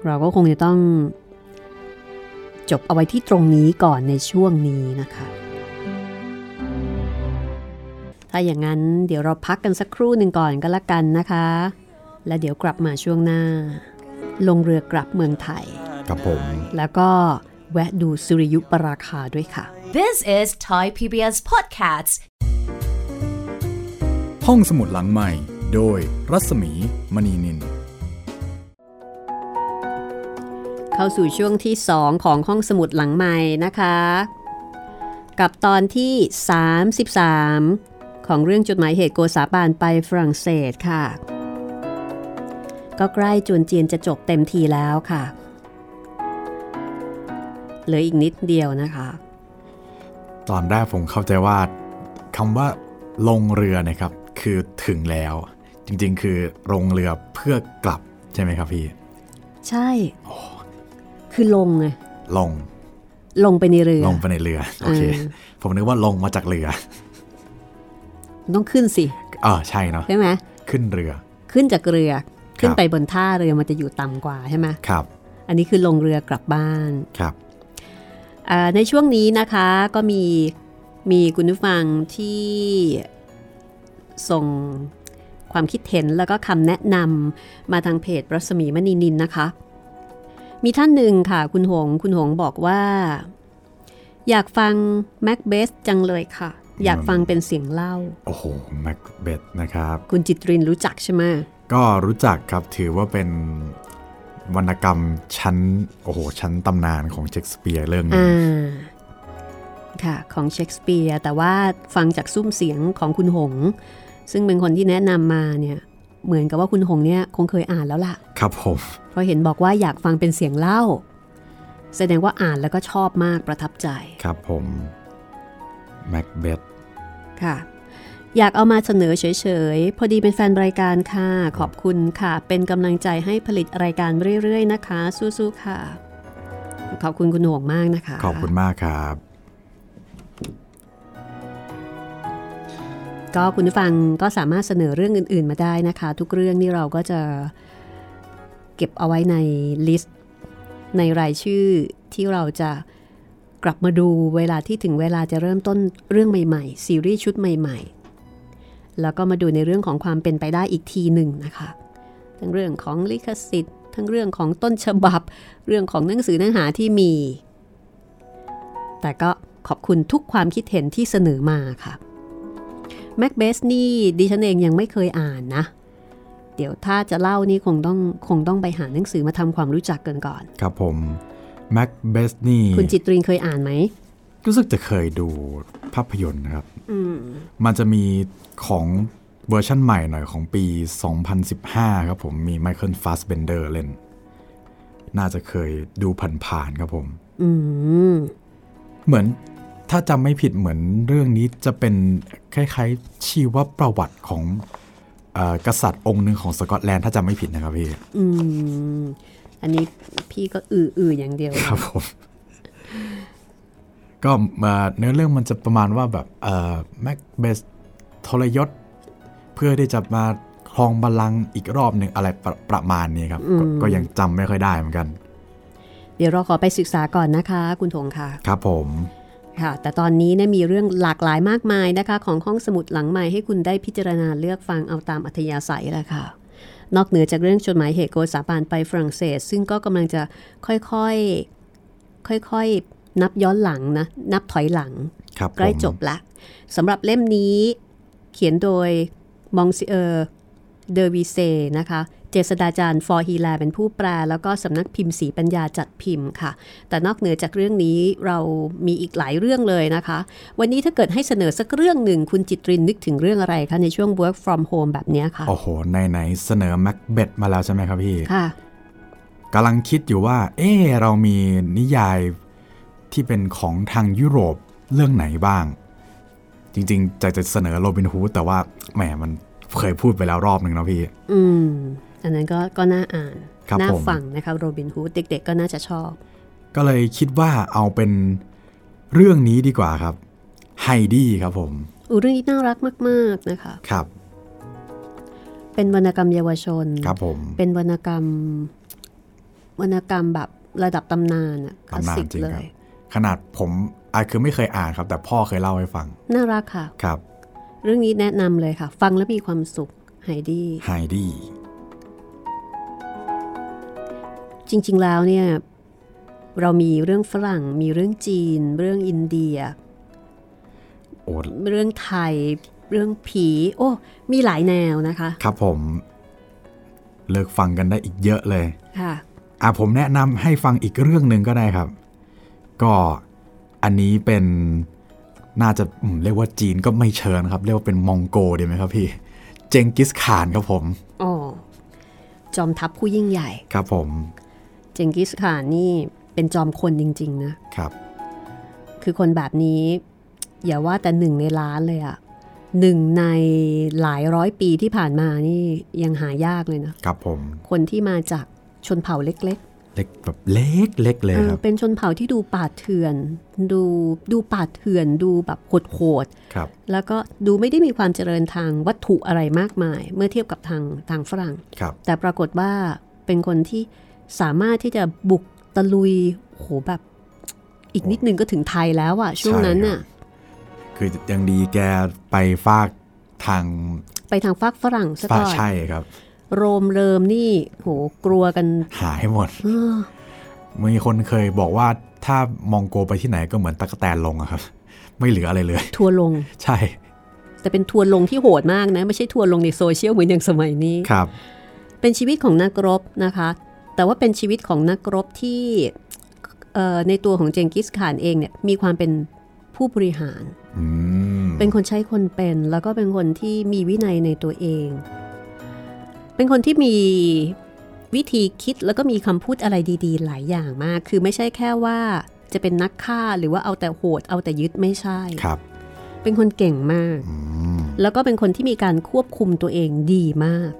เราก็คงจะต้อง จบเอาไว้ที่ตรงนี้ก่อนในช่วงนี้นะคะ ถ้าอย่างนั้นเดี๋ยวเราพักกันสักครู่หนึ่งก่อนก็แล้วกันนะคะ และเดี๋ยวกลับมาช่วงหน้า ลงเรือกลับเมืองไทยกับผมแล้วก็แวะดูสุริยุปราคาด้วยค่ะ This is Thai PBS Podcasts. ห้องสมุดหลังใหม่ โดยรัศมีมณีนิน เข้าสู่ช่วงที่ 2 ของห้องสมุดหลังใหม่นะคะ กับตอนที่ 33 ของเรื่องจดหมายเหตุโกษาปานไปฝรั่งเศสค่ะ ก็ใกล้จวนเจียนจะจบเต็มทีแล้วค่ะ เหลืออีกนิดเดียวนะคะ ตอนแรกผมเข้าใจว่าคำว่าลงเรือเนะครับคือถึงแล้ว จริงๆ คือลงเรือเพื่อกลับใช่ไหมครับพี่ ใช่ คือลงไงลง ลงไปในเรือ ลงไปในเรือ โอเคเออผมนึกว่าลงมาจากเรือ ต้องขึ้นสิเออใช่เนาะใช่ไหมขึ้นเรือ ขึ้นจากเรือ ขึ้นไปบนท่าเรือมันจะอยู่ต่ำกว่าใช่ไหมครับ อันนี้คือลงเรือกลับบ้านครับอ่าในช่วงนี้นะคะก็มีมีคุณผู้ฟังที่ส่งความคิดเห็นแล้วก็คำแนะนำมาทางเพจรัศมีมณีนินนะคะ มีท่านหนึ่งค่ะคุณหง คุณหงบอกว่า อยากฟังแม็กเบสจังเลยค่ะ อยากฟังเป็นเสียงเล่า โอ้โหแม็กเบธนะครับ คุณจิตรินรู้จักใช่ไหมก็รู้จักครับถือว่าเป็นวรรณกรรมชั้น โอ้โห ชั้นตำนานของเชคสเปียร์เรื่องนี้อ่าค่ะ ของเชคสเปียร์แต่ว่าฟังจากซุ้มเสียงของคุณหง ซึ่งเป็นคนที่แนะนำมาเนี่ย เหมือนกับว่าคุณหงเนี่ยคงเคยอ่านแล้วล่ะ ครับผม เพราะเห็นบอกว่าอยากฟังเป็นเสียงเล่า แสดงว่าอ่านแล้วก็ชอบมากประทับใจ ครับผมแม็กเบธค่ะ อยากเอามาเสนอเฉยๆ พอดีเป็นแฟนรายการค่ะ ขอบคุณค่ะ เป็นกำลังใจให้ผลิตรายการเรื่อยๆ นะคะ สู้ๆ ค่ะ ขอบคุณคุณหงมากนะคะ ขอบคุณมากครับ ก็คุณผู้ฟังก็สามารถเสนอเรื่องอื่น ๆ มาได้นะคะ ทุกเรื่องนี่เราก็จะ เก็บเอาไว้ในลิสต์ ในรายชื่อที่เราจะกลับมาดูเวลาที่ถึงเวลาจะเริ่มต้นเรื่องใหม่ๆ ซีรีส์ชุดใหม่ๆ แล้วก็มาดูในเรื่องของความเป็นไปได้อีกทีหนึ่งนะคะ ทั้งเรื่องของลิขสิทธิ์ ทั้งเรื่องของต้นฉบับ เรื่องของหนังสือเนื้อหาที่มี แต่ก็ขอบคุณทุกความคิดเห็นที่เสนอมาค่ะแม็กเบสนี่ดิฉันเองยังไม่เคยอ่านนะ เดี๋ยวถ้าจะเล่านี่คงต้องคงต้องไปหาหนังสือมาทำความรู้จักกันก่อน ครับผมแม็กเบธนี่คุณจิตรินเคยอ่านไหม รู้สึกจะเคยดูภาพยนตร์นะครับมันจะมีของเวอร์ชั่นใหม่หน่อยของปี 2015 ครับผมมีไมเคิลฟาสเบนเดอร์เล่น น่าจะเคยดูผ่านๆครับผมอืมเหมือนถ้าจำไม่ผิดเหมือนเรื่องนี้จะเป็นคล้ายๆชีวประวัติของเออ กษัตริย์องค์หนึ่งของสกอตแลนด์ถ้าจำไม่ผิดนะครับพี่อืมอันนี้พี่ก็อืออืออย่างเดียวครับผมก็มาเนื้อเรื่องมันจะประมาณว่าแบบเอ่อแม็กเบสทรยศ เพื่อที่จะมาครองบัลลังก์อีกรอบหนึ่งอะไรประประมาณนี้ครับกก็ยังจำไม่ค่อยได้เหมือนกัน เดี๋ยวเราขอไปศึกษาก่อนนะคะ คุณธงค่ะ ครับผม ค่ะ แต่ตอนนี้เนี่ยมีเรื่องหลากหลายมากมายนะคะ ของห้องสมุดหลังใหม่ให้คุณได้พิจารณาเลือกฟังเอาตามอัธยาศัยแหละค่ะ นอกเหนือจากเรื่องจดหมายเหตุโกษาปานไปฝรั่งเศส ซึ่งก็กำลังจะค่อยๆ ค่อยๆ นับย้อนหลังนะ นับถอยหลังครับผมใกล้จบละสำหรับเล่มนี้เขียนโดย Monsieur เดอวีเซนะคะ เจษฎาจารย์ฟ. ฮีแลร์เป็นผู้แปล แล้วก็สำนักพิมพ์ศรีปัญญาจัดพิมพ์ค่ะ แต่นอกเหนือจากเรื่องนี้เรามีอีกหลายเรื่องเลยนะคะ วันนี้ถ้าเกิดให้เสนอสักเรื่องหนึ่งคุณจิตรินนึกถึงเรื่องอะไรคะในช่วง work from home แบบเนี้ยค่ะ โอ้โหไหนๆเสนอแม็กเบธมาแล้วใช่ไหมครับพี่ค่ะกำลังคิดอยู่ว่า เออเรามีนิยายที่เป็นของทางยุโรปเรื่องไหนบ้าง จริงๆจะจะเสนอโรบินฮูดแต่ว่าแหมมันเคยพูดไปแล้วรอบหนึ่งแล้วพี่ อืม อันนั้นก็ก็น่าอ่านครับน่าผมฟังนะคะโรบินฮูดเด็ก ๆ ก็น่าจะชอบ ก็เลยคิดว่าเอาเป็นเรื่องนี้ดีกว่าครับไฮดี้ครับผมอูเรื่องนี้น่ารักมาก ๆนะคะครับ เป็นวรรณกรรมเยาวชนครับผมเป็นวรรณกรรมวรรณกรรมแบบระดับตำนานอะตำนานคลาสสิกจริงเลยครับขนาดผมอาคือไม่เคยอ่านครับ แต่พ่อเคยเล่าให้ฟัง น่ารักค่ะครับ เรื่องนี้แนะนำเลยค่ะ ฟังแล้วมีความสุขไฮดี้ไฮดี้ จริงๆแล้วเนี่ยเรามีเรื่องฝรั่ง มีเรื่องจีน เรื่องอินเดียโอ้เรื่องไทย เรื่องผี โอ้ มีหลายแนวนะคะ ครับผม เลิกฟังกันได้อีกเยอะเลย ค่ะ อะผมแนะนำให้ฟังอีกเรื่องหนึ่งก็ได้ครับ ก็อันนี้เป็นน่าจะอืมเรียกว่าจีนก็ไม่เชิญครับ เรียกว่าเป็นมองโกดีไหมครับพี่ เจงกิสข่านครับผม อ๋อ จอมทัพผู้ยิ่งใหญ่ ครับผมเจงกิสข่านนี่เป็นจอมคนจริง ๆ นะ ครับ คือคนแบบนี้ อย่าว่าแต่หนึ่งในล้านเลยอะหนึ่งในหลายร้อยปีที่ผ่านมานี่ยังหายากเลยนะ ครับผม คนที่มาจากชนเผ่าเล็กเล็กแบบเล็กเล็กเลๆยเออครับ เป็นชนเผ่าที่ดูป่าเถื่อน ดูดูป่าเถื่อน ดูแบบโหดครับๆแล้วก็ดูไม่ได้มีความเจริญทางวัตถุอะไรมากมาย เมื่อเทียบกับทางทางฝรั่งครับ แต่ปรากฏว่าเป็นคนที่ สามารถที่จะบุกตะลุยโหแบบอีกนิดนึงก็ถึงไทยแล้วอะช่วงนั้นน่ะคือยังดีแกไปฝากทาง ไปทางฝากฝรั่งซะฝาก่อนใช่ครับ โรมเริมนี่โหกลัวกันหายหมดเออมีคนเคยบอกว่าถ้ามองโกไปที่ไหนก็เหมือนตะกแตนลงอะครับ ไม่เหลืออะไรเลย ทัวร์ลงใช่ แต่เป็นทัวร์ลงที่โหดมากนะ ไม่ใช่ทัวร์ลงในโซเชียลเหมือนอย่างสมัยนี้ครับ เป็นชีวิตของนักรบนะคะ แต่ว่าเป็นชีวิตของนักรบที่เอ่อในตัวของเจงกิสข่านเองเนี่ยมีความเป็นผู้บริหารอืมเป็นคนใช้คนเป็น แล้วก็เป็นคนที่มีวินัยในตัวเอง เป็นคนที่มีวิธีคิดแล้วก็มีคำพูดอะไรดีๆ หลายอย่างมาก คือไม่ใช่แค่ว่าจะเป็นนักฆ่าหรือว่าเอาแต่โหด เอาแต่ยึดไม่ใช่ครับ เป็นคนเก่งมากอืมแล้วก็เป็นคนที่มีการควบคุมตัวเองดีมากเออ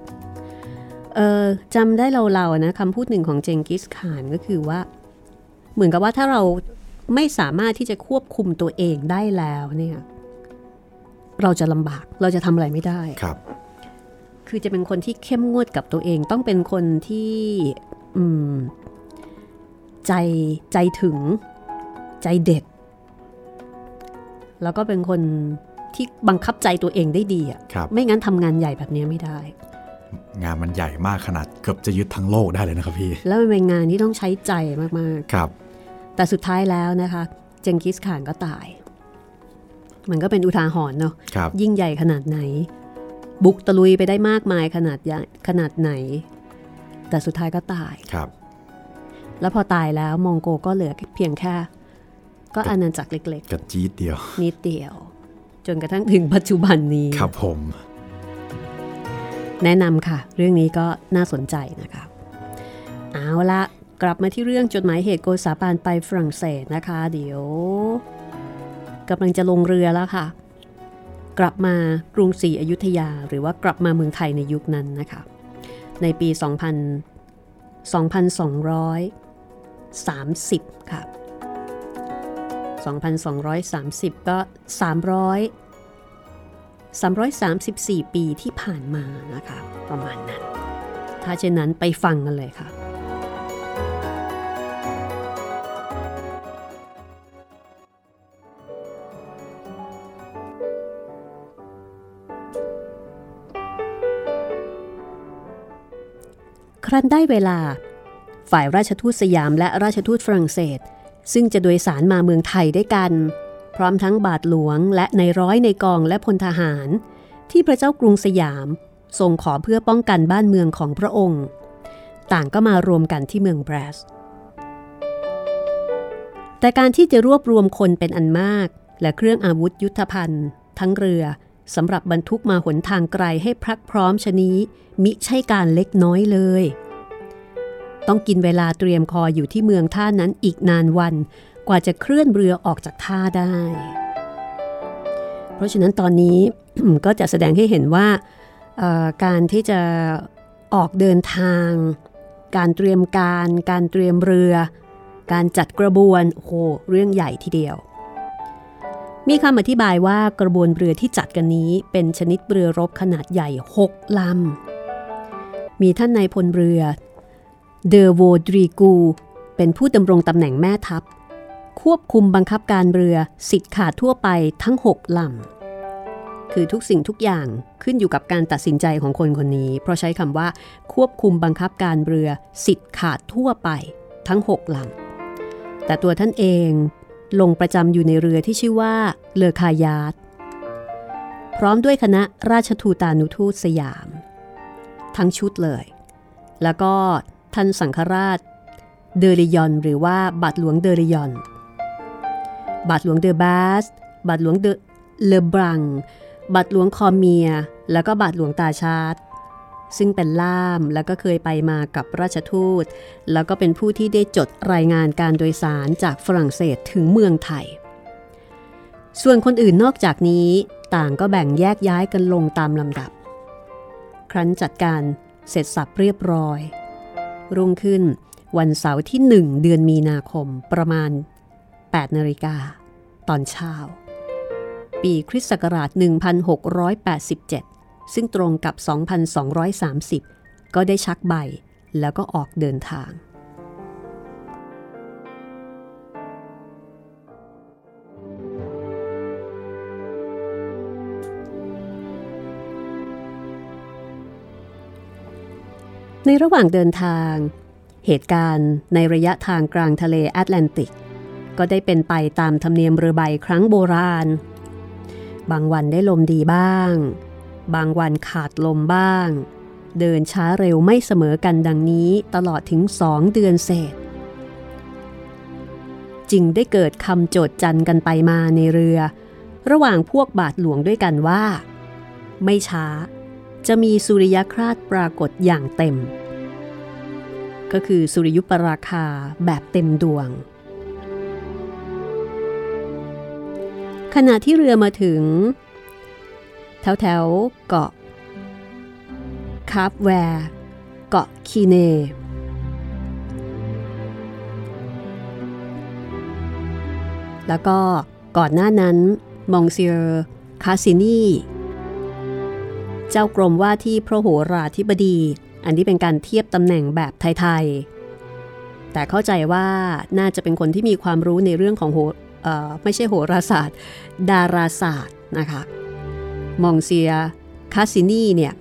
จำได้เราๆนะคำพูดหนึ่งของเจงกิสข่านก็คือว่า เหมือนกับว่าถ้าเราไม่สามารถที่จะควบคุมตัวเองได้แล้วเนี่ยเราจะลำบากเราจะทำอะไรไม่ได้ครับ คือจะเป็นคนที่เข้มงวดกับตัวเองต้องเป็นคนที่อืมใจใจถึงใจเด็ด แล้วก็เป็นคนที่บังคับใจตัวเองได้ดีอะครับไม่งั้นทำงานใหญ่แบบนี้ไม่ได้ งานมันใหญ่มากขนาดเกือบจะยึดทั้งโลกได้เลยนะครับพี่ แล้วมันเป็นงานที่ต้องใช้ใจมากครับๆแต่สุดท้ายแล้วนะคะ เจงกิสข่านก็ตาย มันก็เป็นอุทาหรณ์เนาะครับยิ่งใหญ่ขนาดไหน บุกตะลุยไปได้มากมายขนาดใหญ่ขนาดไหน แต่สุดท้ายก็ตายครับ แล้วพอตายแล้วมองโกก็เหลือเพียงแค่ ก็อาณาจักรเล็กกระจี๊ดเดียวๆนิดเดียว จนกระทั่งถึงปัจจุบันนี้ครับผม แนะนำค่ะ เรื่องนี้ก็น่าสนใจนะคะเอาละกลับมาที่เรื่องจดหมายเหตุโกษาปานไปฝรั่งเศสนะคะ เดี๋ยวกำลังจะลงเรือแล้วค่ะ กลับมากรุงศรีอยุธยา หรือว่ากลับมาเมืองไทยในยุคนั้นนะคะ ในปี 2000 2230 ค่ะ 2230 ก็ 300 334 ปีที่ผ่านมานะคะประมาณนั้น ถ้าเช่นนั้นไปฟังกันเลยค่ะ ครั้นได้เวลา ฝ่ายราชทูตสยามและราชทูตฝรั่งเศส ซึ่งจะโดยสารมาเมืองไทยด้วยกัน พร้อมทั้งบาทหลวงและในร้อยในกองและพลทหาร ที่พระเจ้ากรุงสยามทรงขอเพื่อป้องกันบ้านเมืองของพระองค์ ต่างก็มารวมกันที่เมืองแบรส แต่การที่จะรวบรวมคนเป็นอันมาก และเครื่องอาวุธยุทธภัณฑ์ ทั้งเรือสำหรับบรรทุกมาหนทางไกลให้พรักพร้อมชนี้ มิใช่การเล็กน้อยเลย ต้องกินเวลาเตรียมคออยู่ที่เมืองท่านั้นอีกนานวัน ว่าจะเคลื่อนเรือออกจากท่าได้ เพราะฉะนั้นตอนนี้ก็จะแสดงให้เห็นว่าการที่จะออกเดินทาง การเตรียมการ การเตรียมเรือ การจัดกระบวนโหเรื่องใหญ่ทีเดียว มีคำอธิบายว่ากระบวนเรือที่จัดกันนี้เป็นชนิดเรือรบขนาดใหญ่ 6 ลำ มีท่านนายพลเรือ เดอโวดรีกู เป็นผู้ดำรงตำแหน่งแม่ทัพ ควบคุมบังคับการเรือสิทธิ์ขาดทั่วไปทั้ง 6 ลำ คือทุกสิ่งทุกอย่างขึ้นอยู่กับการตัดสินใจของคนคนนี้ เพราะใช้คำว่า ควบคุมบังคับการเรือสิทธิ์ขาดทั่วไปทั้ง 6 ลำ แต่ตัวท่านเองลงประจำอยู่ในเรือที่ชื่อว่าเลอคายาตพร้อมด้วยคณะราชทูตานุทูตสยาม ทั้งชุดเลย แล้วก็ท่านสังฆราชเดริยอนหรือว่าบาทหลวงเดริยอน บาทหลวงเดอบาส บาทหลวงเดอเลบรัง บาทหลวงคอเมีย แล้วก็บาทหลวงตาชาร์ตซึ่งเป็นล่ามแล้วก็เคยไปมากับราชทูต แล้วก็เป็นผู้ที่ได้จดรายงานการโดยสารจากฝรั่งเศสถึงเมืองไทย ส่วนคนอื่นนอกจากนี้ต่างก็แบ่งแยกย้ายกันลงตามลำดับ ครั้นจัดการเสร็จสับเรียบร้อย รุ่งขึ้นวันเสาร์ที่1เดือนมีนาคมประมาณ 8นาฬิกาตอนเช้า ปีคริสต์ศักราช 1687 ซึ่งตรงกับ 2230 ก็ได้ชักใบแล้วก็ออกเดินทาง ในระหว่างเดินทาง เหตุการณ์ในระยะทางกลางทะเลแอตแลนติก ก็ได้เป็นไปตามธรรมเนียมเรือใบครั้งโบราณ บางวันได้ลมดีบ้าง บางวันขาดลมบ้าง เดินช้าเร็วไม่เสมอกันดังนี้ตลอดถึงสองเดือนเศษ จึงได้เกิดคำโจทย์จันกันไปมาในเรือ ระหว่างพวกบาทหลวงด้วยกันว่า ไม่ช้า จะมีสุริยคราสปรากฏอย่างเต็มก็คือสุริยุปราคาแบบเต็มดวง ขณะที่เรือมาถึง แถวแถวเกาะคาร์ฟแวร์เกาะคีเน แล้วก็ก่อนหน้านั้น Monsieur คาสสินีเจ้ากรมว่าที่พระโหราธิบดี อันนี้เป็นการเทียบตำแหน่งแบบไทย ๆ แต่เข้าใจว่าน่าจะเป็นคนที่มีความรู้ในเรื่องของโห ไม่ใช่โหราศาสตร์ ดาราศาสตร์นะคะมองเซียคาซินีเนี่ย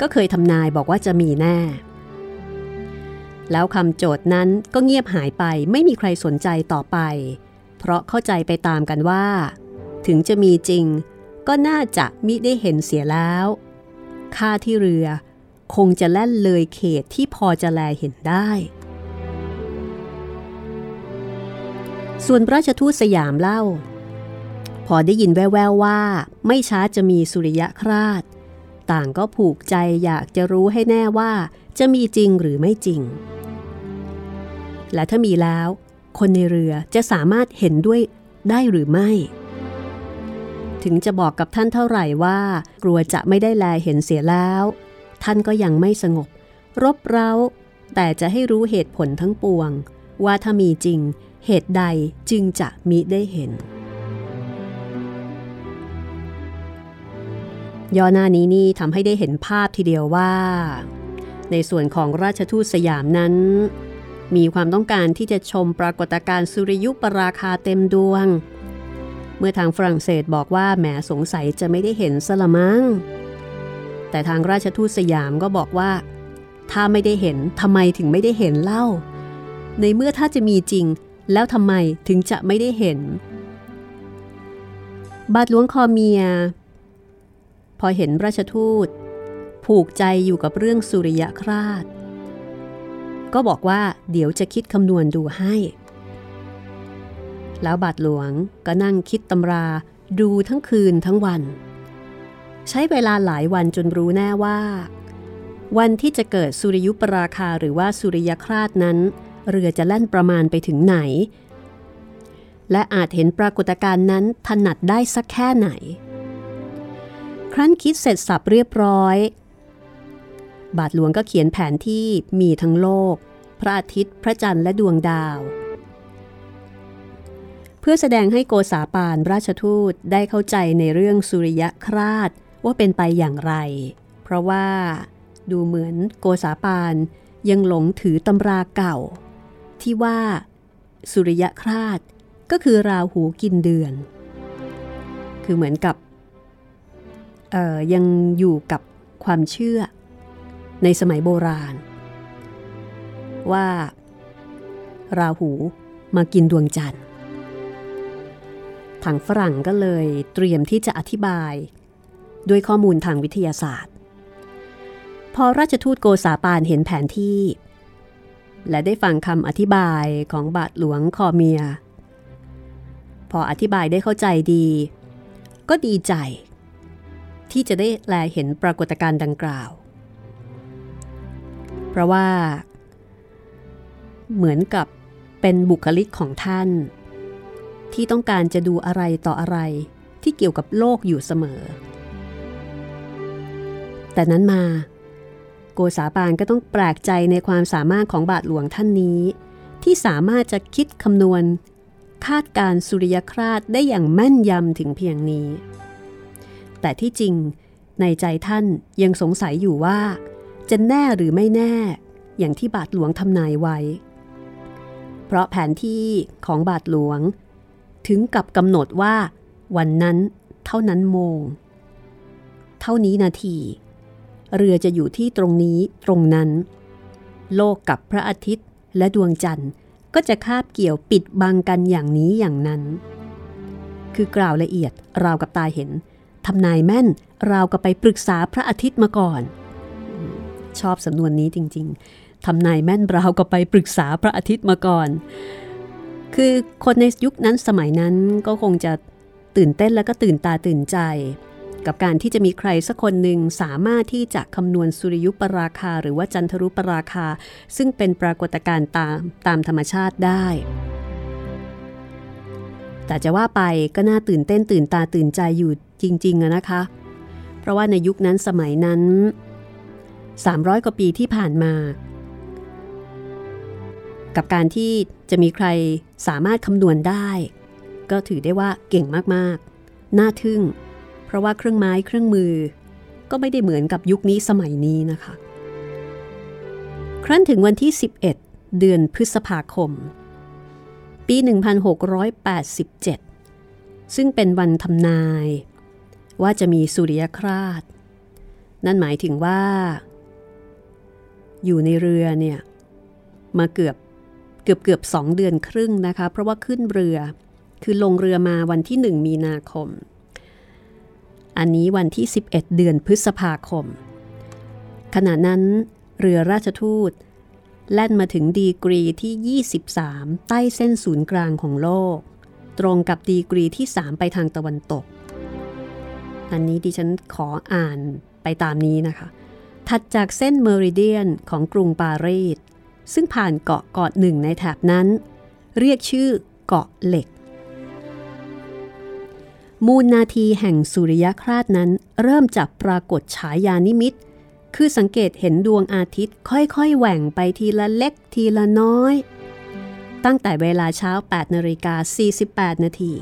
ก็เคยทำนายบอกว่าจะมีแน่ แล้วคำโจทย์นั้นก็เงียบหายไปไม่มีใครสนใจต่อไป เพราะเข้าใจไปตามกันว่า ถึงจะมีจริง ก็น่าจะมิได้เห็นเสียแล้วค่าที่เรือคงจะแล่นเลยเขตที่พอจะแลเห็นได้ ส่วนราชทูตสยามเล่า พอได้ยินแว่วๆว่า ไม่ช้าจะมีสุริยะคราดต่างก็ผูกใจอยากจะรู้ให้แน่ว่าจะมีจริงหรือไม่จริง และถ้ามีแล้ว คนในเรือจะสามารถเห็นด้วยได้หรือไม่ ถึงจะบอกกับท่านเท่าไหร่ว่า กลัวจะไม่ได้แลเห็นเสียแล้ว ท่านก็ยังไม่สงบ รบเร้า แต่จะให้รู้เหตุผลทั้งปวง ว่าถ้ามีจริง เหตุใดจึงจะมิได้เห็น ย่อหน้านี้นี่ทำให้ได้เห็นภาพทีเดียวว่า ในส่วนของราชทูตสยามนั้น มีความต้องการที่จะชมปรากฏการณ์สุริยุปราคาเต็มดวง เมื่อทางฝรั่งเศสบอกว่าแหมสงสัยจะไม่ได้เห็นสละมั้งแต่ทางราชทูตสยามก็บอกว่า ถ้าไม่ได้เห็นทำไมถึงไม่ได้เห็นเล่า ในเมื่อถ้าจะมีจริง แล้วทำไมถึงจะไม่ได้เห็น บาทหลวงคอเมีย พอเห็นราชทูต ผูกใจอยู่กับเรื่องสุริยคราช ก็บอกว่าเดี๋ยวจะคิดคำนวณดูให้ แล้วบาทหลวงก็นั่งคิดตำราดูทั้งคืนทั้งวัน ใช้เวลาหลายวันจนรู้แน่ว่า วันที่จะเกิดสุริยุปราคาหรือว่าสุริยคราสนั้น เรือจะแล่นประมาณไปถึงไหน และอาจเห็นปรากฏการณ์นั้นถนัดได้สักแค่ไหน ครั้นคิดเสร็จสับเรียบร้อย บาทหลวงก็เขียนแผนที่มีทั้งโลก พระอาทิตย์ พระจันทร์และดวงดาว เพื่อแสดงให้โกษาปานราชทูตได้เข้าใจในเรื่องสุริยคราสว่าเป็นไปอย่างไร เพราะว่าดูเหมือนโกษาปานยังหลงถือตำราเก่า ที่ว่า สุริยคราสก็คือราหูกินเดือน คือเหมือนกับยังอยู่กับความเชื่อในสมัยโบราณ ว่า ราหูมากินดวงจันทร์ทางฝรั่งก็เลยเตรียมที่จะอธิบาย ด้วยข้อมูลทางวิทยาศาสตร์ พอราชทูตโกษาปานเห็นแผนที่ และได้ฟังคำอธิบายของบาทหลวงคอเมีย พออธิบายได้เข้าใจดี ก็ดีใจ ที่จะได้แลเห็นปรากฏการณ์ดังกล่าว เพราะว่า เหมือนกับเป็นบุคลิกของท่าน ที่ต้องการจะดูอะไรต่ออะไรที่เกี่ยวกับโลกอยู่เสมอ แต่นั้นมา โกษาปานก็ต้องแปลกใจในความสามารถของบาทหลวงท่านนี้ ที่สามารถจะคิดคำนวณ คาดการสุริยคราสได้อย่างแม่นยำถึงเพียงนี้ แต่ที่จริงในใจท่านยังสงสัยอยู่ว่า จะแน่หรือไม่แน่ อย่างที่บาทหลวงทำนายไว้ เพราะแผนที่ของบาทหลวง ถึงกับกำหนดว่า วันนั้นเท่านั้นโมง เท่านี้นาที เรือจะอยู่ที่ตรงนี้ตรงนั้น โลกกับพระอาทิตย์และดวงจันทร์ก็จะคาบเกี่ยวปิดบังกันอย่างนี้อย่างนั้น คือกล่าวละเอียดราวกับตาเห็นทำนายแม่นราวกับไปปรึกษาพระอาทิตย์มาก่อน ชอบสำนวนนี้จริง ๆทำนายแม่นราวก็ไปปรึกษาพระอาทิตย์มาก่อน คือคนในยุคนั้นสมัยนั้นก็คงจะตื่นเต้นแล้วก็ตื่นตาตื่นใจ กับการที่จะมีใครสักคนหนึ่งสามารถที่จะคำนวณสุริยุปราคา หรือว่าจันทรุปราคา ซึ่งเป็นปรากฏการณ์ตามตามธรรมชาติได้ แต่จะว่าไปก็น่าตื่นเต้นตื่นตาตื่นใจอยู่จริงๆนะคะ เพราะว่าในยุคนั้นสมัยนั้น 300 กว่าปีที่ผ่านมา กับการที่จะมีใครสามารถคำนวณได้ ก็ถือได้ว่าเก่งมากๆ น่าทึ่ง เพราะว่าเครื่องไม้เครื่องมือ ก็ไม่ได้เหมือนกับยุคนี้สมัยนี้นะคะ ครั้นถึงวันที่ 11 เดือนพฤษภาคม ปี 1687 ซึ่งเป็นวันทำนาย ว่าจะมีสุริยคราสนั่นหมายถึงว่า อยู่ในเรือเนี่ย มาเกือบเกือบเกือบสองเดือนครึ่งนะคะ เพราะว่าขึ้นเรือคือลงเรือมาวันที่1มีนาคม อันนี้วันที่ 11 เดือนพฤษภาคม ขณะนั้น เรือราชทูต แล่นมาถึงดีกรีที่ 23 ใต้เส้นศูนย์กลางของโลก ตรงกับดีกรีที่ 3 ไปทางตะวันตก อันนี้ดิฉันขออ่านไปตามนี้นะคะ ถัดจากเส้นเมริเดียนของกรุงปารีสซึ่งผ่านเกาะเกาะหนึ่งในแถบนั้น เรียกชื่อเกาะเหล็ก มูลนาทีแห่งสุริยคราสนั้นเริ่มจากปรากฏฉายานิมิต คือสังเกตเห็นดวงอาทิตย์ค่อยๆแหว่งไปทีละเล็กทีละน้อย ตั้งแต่เวลาเช้า 8นาฬิกา48 นาที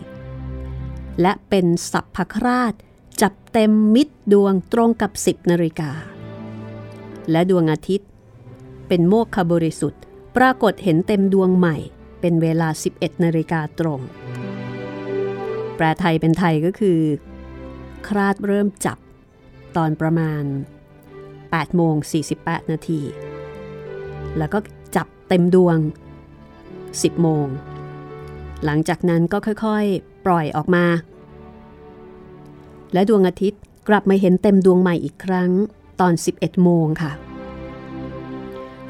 และเป็นสัพพคราชจับเต็มมิดดวงตรงกับ 10นาฬิกา และดวงอาทิตย์ เป็นโมกขบริสุทธิ์ ปรากฏเห็นเต็มดวงใหม่ เป็นเวลา 11นาฬิกาตรง ลไทยเป็นไทยก็คือ คราดเริ่มจับตอนประมาณ8โมง48 นาที แล้วก็จับเต็มดวง 10 โมง หลังจากนั้นก็ค่อยๆ ปล่อยออกมา และดวงอาทิตย์กลับมาเห็นเต็มดวงใหม่อีกครั้งตอน 11 โมงค่ะ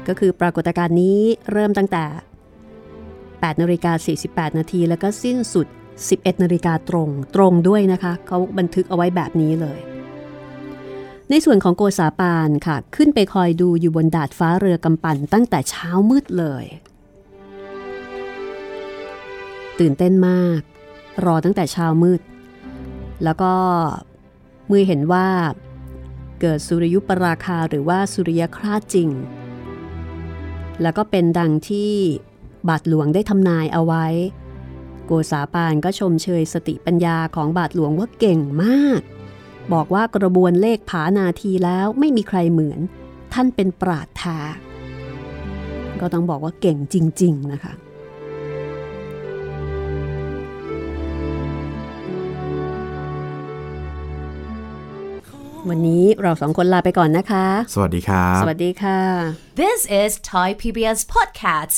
ก็คือปรากฏการณ์นี้เริ่มตั้งแต่8นาฬิกา48 นาที แล้วก็สิ้นสุด 11นาฬิกาตรงตรงด้วยนะคะเขาบันทึกเอาไว้แบบนี้เลย ในส่วนของโกษาปานค่ะ ขึ้นไปคอยดูอยู่บนดาดฟ้าเรือกำปั่นตั้งแต่เช้ามืดเลย ตื่นเต้นมาก รอตั้งแต่เช้ามืด แล้วก็เมื่อเห็นว่าเกิดสุริยุปราคาหรือว่าสุริยคราจริง แล้วก็เป็นดังที่บาทหลวงได้ทำนายเอาไว้ โกษาปานก็ชมเชยสติปัญญาของบาทหลวงว่าเก่งมาก บอกว่ากระบวนเลขผานาทีแล้วไม่มีใครเหมือน ท่านเป็นปราดแท้ก็ต้องบอกว่าเก่งจริง ๆ นะคะวันนี้เราสองคนลาไปก่อนนะคะ สวัสดีครับ สวัสดีค่ะ This is Thai PBS Podcasts.